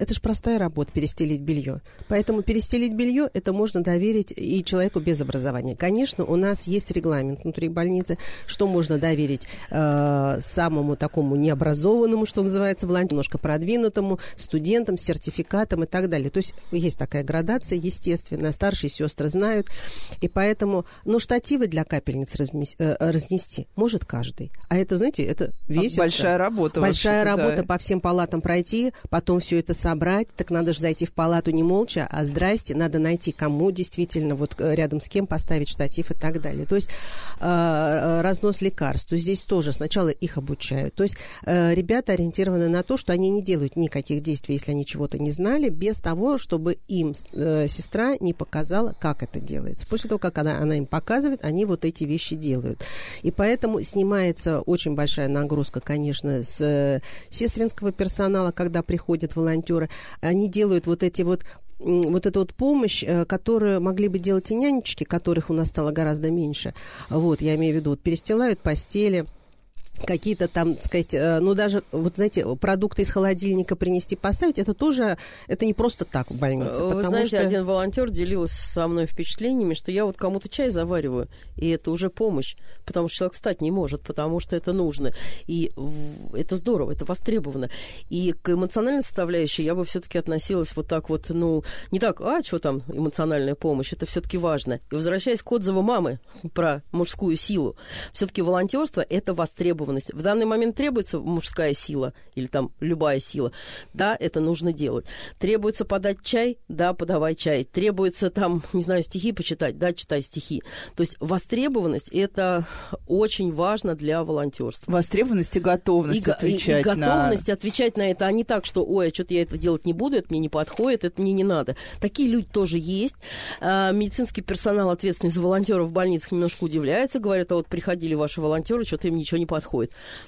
Это же простая работа, перестелить белье. Поэтому перестелить белье это можно доверить и человеку без образования. Конечно, у нас есть регламент внутри больницы, что можно доверить э, самому такому необразованному, что называется, волонтеру, немножко продвинутому, студентам, сертификатам и так далее. То есть есть такая градация, естественно, старшие сестры знают. И поэтому, ну, штативы для капельниц размес, э, разнести может каждый. А это, знаете, это весит. Большая работа. Большая работа да. по всем палатам пройти, потом все это собрать, так надо же зайти в палату не молча, а здрасте, надо найти, кому действительно, вот э, рядом с кем поставить штатив и так далее. То есть э, э, разнос лекарств. То есть здесь тоже сначала их обучают. То есть э, ребята ориентированы на то, что они не делают никаких действий, если они чего-то не знали, без того, чтобы им э, сестра не показала, как это делается. После того, как она, она им показывает, они вот эти вещи делают. И поэтому снимается очень большая нагрузка, конечно, с э, сестринского персонала, когда приходят волонтеры, волонтеры, они делают вот эти вот вот эту вот помощь, э, которую могли бы делать и нянечки, которых у нас стало гораздо меньше. Вот, я имею в виду, вот перестилают постели, какие-то там, так сказать, э, ну даже, вот знаете, продукты из холодильника принести, поставить, это тоже, это не просто так в больнице. Вы знаете, что... один волонтер делился со мной впечатлениями, что я вот кому-то чай завариваю, и это уже помощь, потому что человек встать не может, потому что это нужно. И это здорово, это востребовано. И к эмоциональной составляющей я бы все-таки относилась вот так вот, ну, не так, а, что там, эмоциональная помощь, это все-таки важно. И возвращаясь к отзыву мамы про мужскую силу, все-таки волонтерство это востребованность. В данный момент требуется мужская сила или там любая сила. Да, это нужно делать. Требуется подать чай, да, подавай чай. Требуется там, не знаю, стихи почитать, да, читай стихи. То есть востребованность это очень важно для волонтерства. Востребованность и готовность и, отвечать и, и готовность на... отвечать на это, а не так, что, ой, а что-то я это делать не буду, это мне не подходит, это мне не надо. Такие люди тоже есть. А, медицинский персонал, ответственный за волонтеров в больницах, немножко удивляется, говорят, а вот приходили ваши волонтеры, что-то им ничего не подходит.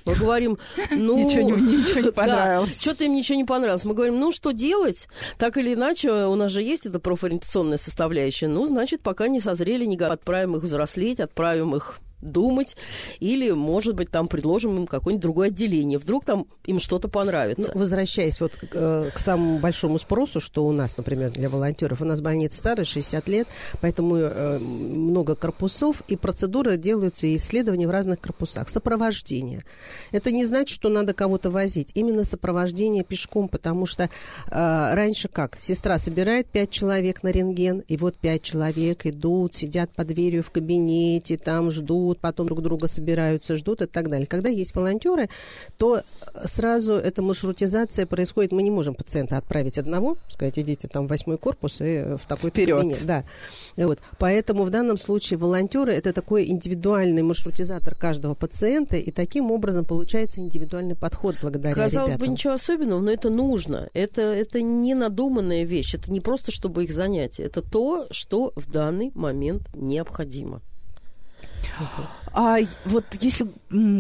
Мы говорим, ну... Ничего не, ничего не [LAUGHS] понравилось. что-то им ничего не понравилось. Мы говорим, ну, что делать? Так или иначе, у нас же есть эта профориентационная составляющая. Ну, значит, пока не созрели, не отправим их взрослеть, отправим их думать, или, может быть, там предложим им какое-нибудь другое отделение. Вдруг там им что-то понравится. Ну, возвращаясь вот э, к самому большому спросу, что у нас, например, для волонтеров, у нас больница старая, 60 лет, поэтому э, много корпусов, и процедуры делаются, и исследования в разных корпусах. Сопровождение. Это не значит, что надо кого-то возить. Именно сопровождение пешком, потому что э, раньше как? Сестра собирает пять человек на рентген, и вот пять человек идут, сидят под дверью в кабинете, там ждут, живут, потом друг друга собираются, ждут и так далее. Когда есть волонтеры, то сразу эта маршрутизация происходит. Мы не можем пациента отправить одного, сказать, идите там в восьмой корпус и в такой кабинет. Да. Вот. Поэтому в данном случае волонтеры это такой индивидуальный маршрутизатор каждого пациента, и таким образом получается индивидуальный подход благодаря Казалось ребятам. бы, ничего особенного, но это нужно. Это, это не надуманная вещь. Это не просто, чтобы их занятие. Это то, что в данный момент необходимо. 그 렇. А вот если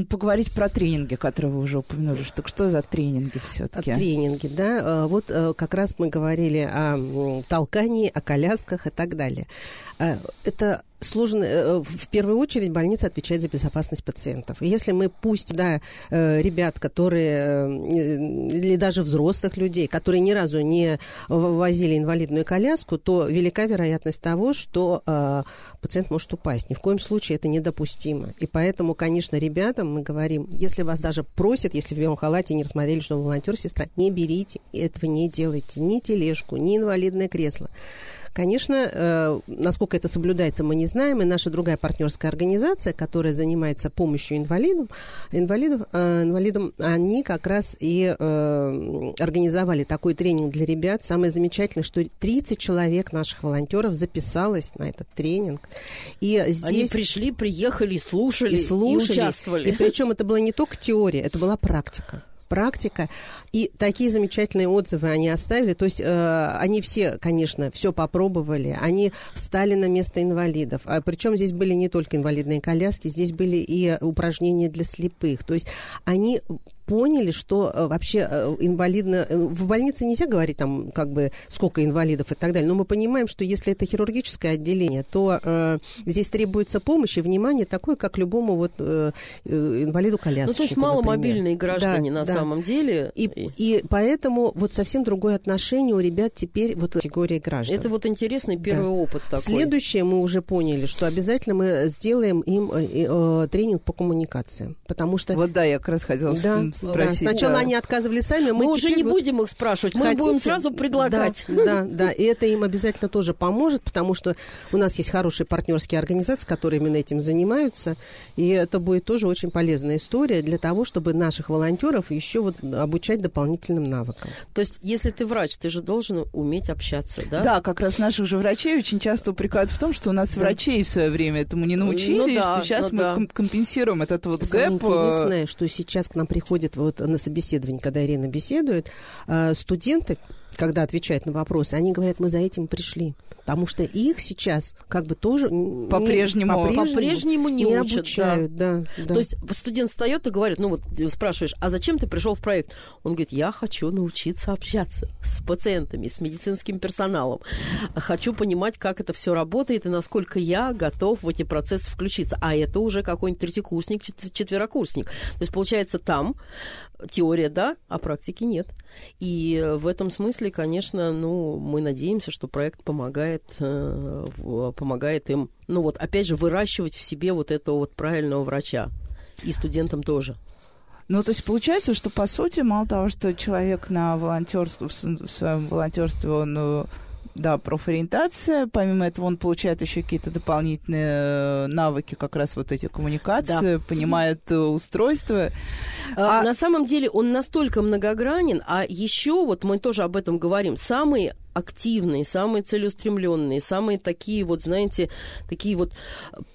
поговорить про тренинги, которые вы уже упомянули, что, что за тренинги все-таки? Тренинги, да. А, вот э, как раз мы говорили о толкании, о колясках и так далее. А, это сложно, э, в первую очередь больница отвечает за безопасность пациентов. Если мы пусть, да, э, ребят, которые, или даже взрослых людей, которые ни разу не возили инвалидную коляску, то велика вероятность того, что пациент может упасть. Ни в коем случае это недопустимо. И поэтому, конечно, ребятам мы говорим, если вас даже просят, если в белом халате не рассмотрели, что волонтер, сестра, не берите, этого не делайте. Ни тележку, ни инвалидное кресло. Конечно, э, насколько это соблюдается, мы не знаем. И наша другая партнерская организация, которая занимается помощью инвалидам, инвалидов, э, инвалидам, они как раз и э, организовали такой тренинг для ребят. Самое замечательное, что 30 человек наших волонтеров записалось на этот тренинг. И здесь... Они пришли, приехали, слушали, и слушали, и участвовали. И причем это была не только теория, это была практика практика. И такие замечательные отзывы они оставили. То есть э, они все, конечно, все попробовали. Они встали на место инвалидов. А, причем здесь были не только инвалидные коляски, здесь были и упражнения для слепых. То есть они поняли, что э, вообще э, инвалидно... Э, в больнице нельзя говорить там как бы сколько инвалидов и так далее, но мы понимаем, что если это хирургическое отделение, то э, здесь требуется помощь и внимание такое, как любому вот э, инвалиду колясочнику, Ну, то есть маломобильные граждане да, на да. самом деле. И, и поэтому вот совсем другое отношение у ребят теперь вот категории граждан. Это вот интересный первый да. опыт такой. Следующее мы уже поняли, что обязательно мы сделаем им э, э, тренинг по коммуникациям, потому что... Вот да, я как раз хотела да, спросить. Да. Сначала да. они отказывали сами, мы, мы уже не вот будем их спрашивать, мы хотите? будем сразу предлагать. Да, да, да, и это им обязательно тоже поможет, потому что у нас есть хорошие партнерские организации, которые именно этим занимаются, и это будет тоже очень полезная история для того, чтобы наших волонтеров еще вот обучать дополнительным навыкам. То есть, если ты врач, ты же должен уметь общаться, да? Да, как раз наших же врачей очень часто упрекают в том, что у нас да. врачей в свое время этому не научили, ну, да, что сейчас ну, мы да. компенсируем этот вот Самое гэп. интересное, что сейчас к нам приходит вот на собеседование, когда Ирина беседует, э, студенты, когда отвечают на вопросы, они говорят, мы за этим пришли. Потому что их сейчас как бы тоже не- По-прежнему- по-прежнему, по-прежнему не учат, обучают. Да. да. То есть студент встает и говорит, ну вот э, спрашиваешь, а зачем ты пришел в проект? Он говорит, я хочу научиться общаться с пациентами, с медицинским персоналом. Хочу понимать, как это все работает и насколько я готов в эти процессы включиться. А это уже какой-нибудь третьекурсник, чет- четверокурсник. То есть получается там теория, да, а практики нет. И э, в этом смысле, конечно, ну, мы надеемся, что проект помогает, э, помогает им, ну вот, опять же, выращивать в себе вот этого вот правильного врача. И студентам тоже. Ну, то есть получается, что по сути, мало того, что человек на волонтерстве, в с- в своем волонтерстве, он э, да, профориентация. Помимо этого, он получает еще какие-то дополнительные э, навыки, как раз вот эти коммуникации, понимает э, устройство. А, А- На самом деле он настолько многогранен, а еще вот мы тоже об этом говорим, самые активные, самые целеустремленные, самые такие вот, знаете, такие вот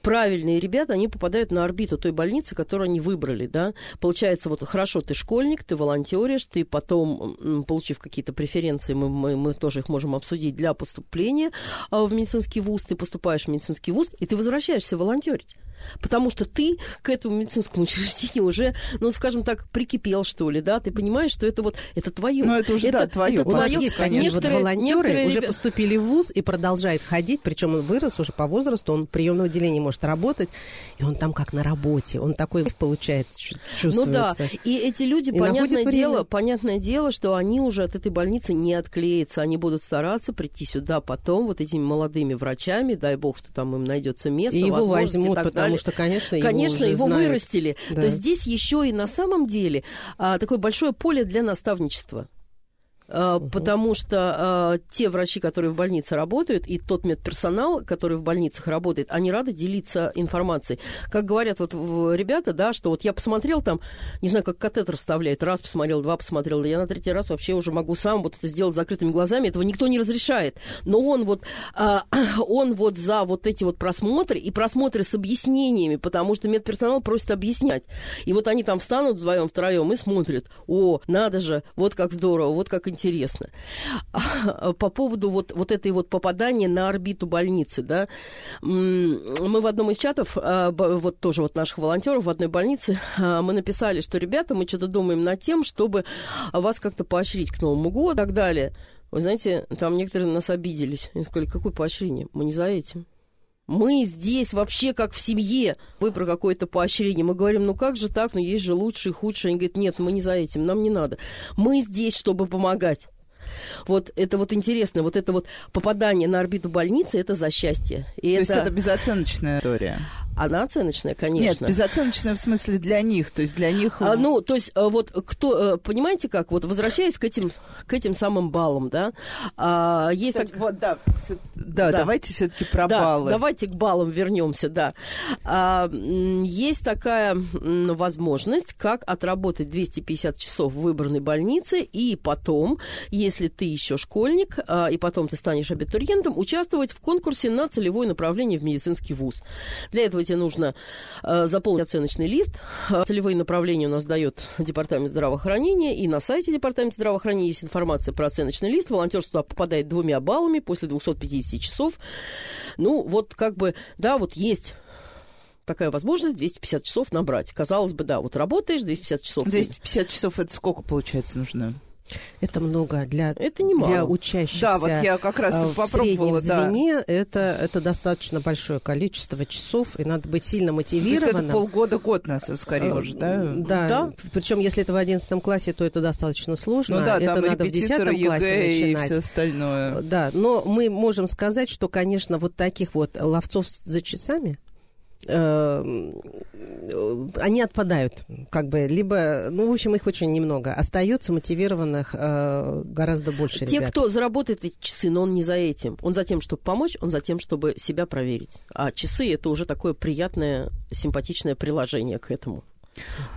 правильные ребята, они попадают на орбиту той больницы, которую они выбрали, да. Получается, вот хорошо, ты школьник, ты волонтеришь, ты потом, получив какие-то преференции, мы, мы, мы тоже их можем обсудить для поступления а, в медицинский вуз, ты поступаешь в медицинский вуз, и ты возвращаешься волонтерить. Потому что ты к этому медицинскому [LAUGHS] учреждению уже, ну, скажем так, прикипел, что ли, да? Ты понимаешь, что это вот, это твое. Ну, это уже, да, твоё. У нас твоё. есть вот Некоторые- волонтеры, некоторые уже поступили в ВУЗ и продолжает ходить, причем он вырос уже по возрасту, он в приемном отделении может работать, и он там как на работе, он такой получает, чу- Ну чувствуется. да, и эти люди, И понятное время. дело, понятное дело, что они уже от этой больницы не отклеятся, они будут стараться прийти сюда потом вот этими молодыми врачами, дай бог, что там им найдется место, И его возможности и возьмут, так потому что, конечно, его Конечно, уже его знают. вырастили. Да. То здесь еще и на самом деле а, такое большое поле для наставничества. А, Потому что а, те врачи, которые в больнице работают, и тот медперсонал, который в больницах работает, они рады делиться информацией. Как говорят вот ребята, да, что вот я посмотрел там, не знаю, как катетер вставляют, раз посмотрел, два посмотрел, да я на третий раз вообще уже могу сам вот это сделать закрытыми глазами, этого никто не разрешает. Но он вот, а, [CLEARS THROAT] он вот за вот эти вот просмотры и просмотры с объяснениями, потому что медперсонал просит объяснять. И вот они там встанут вдвоем, втроем и смотрят, о, надо же, вот как здорово, вот как интересно. А, По поводу вот, вот этой вот попадания на орбиту больницы, да, мы в одном из чатов, а, вот тоже вот наших волонтеров в одной больнице, а, мы написали, что, ребята, мы что-то думаем над тем, чтобы вас как-то поощрить к Новому году и так далее. Вы знаете, там некоторые на нас обиделись. Они сказали, какое поощрение? Мы не за этим. Мы здесь вообще как в семье. Вы про какое-то поощрение. Мы говорим, ну как же так, ну есть же лучшие, худшие. Они говорят, нет, мы не за этим, нам не надо. Мы здесь, чтобы помогать. Вот это вот интересно, вот это вот попадание на орбиту больницы, это за счастье. И То это, есть это безоценочная история. Она оценочная, конечно. Нет, безоценочная в смысле для них. То есть для них... А, ну, то есть, а, вот кто, э, понимаете как, вот возвращаясь к этим, к этим самым баллам, да, а, есть Кстати, так- вот, да, всё- да, Да. давайте все-таки про да, баллы. давайте к баллам вернемся, да. А, есть такая возможность, как отработать 250 часов в выбранной больнице, и потом, если ты еще школьник, а, и потом ты станешь абитуриентом, участвовать в конкурсе на целевое направление в медицинский вуз. Для этого тебе нужно а, заполнить оценочный лист. А, Целевые направления у нас дает Департамент здравоохранения, и на сайте Департамента здравоохранения есть информация про оценочный лист. Волонтерство туда попадает двумя баллами после 250 часов. Ну, вот как бы, да, вот есть такая возможность 250 часов набрать. Казалось бы, да, вот работаешь 250 часов. 250 часов это сколько, получается, нужно? Это много для, Это немало. для учащихся. Да, вот я как раз а, в попробовала, среднем да. звене это, это достаточно большое количество часов, и надо быть сильно То есть это мотивированным. полгода-год нас скорее Э, уже, да? Да, Да. причем если это в 11 классе, то это достаточно сложно. Ну да, это там надо в 10 репетиторы, классе ЕГЭ и начинать. все остальное. Да, но мы можем сказать, что, конечно, вот таких вот ловцов за часами э, они отпадают, как бы, либо, ну, в общем, их очень немного. Остается мотивированных э, гораздо больше Те, ребят. кто заработает эти часы, но он не за этим. Он за тем, чтобы помочь, он за тем, чтобы себя проверить. А часы это уже такое приятное, симпатичное приложение к этому.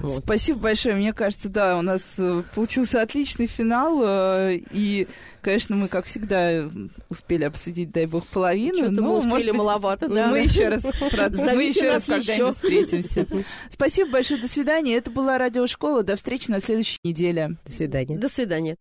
Вот. Спасибо большое. Мне кажется, да, у нас э, получился отличный финал. э, И, конечно, мы, как всегда, успели обсудить, дай бог, половину. Что-то мы но, успели может быть, маловато, да. Мы еще раз, [LAUGHS] мы еще раз когда-нибудь встретимся. Спасибо большое. До свидания. Это была радиошкола. До встречи на следующей неделе. До свидания. До свидания.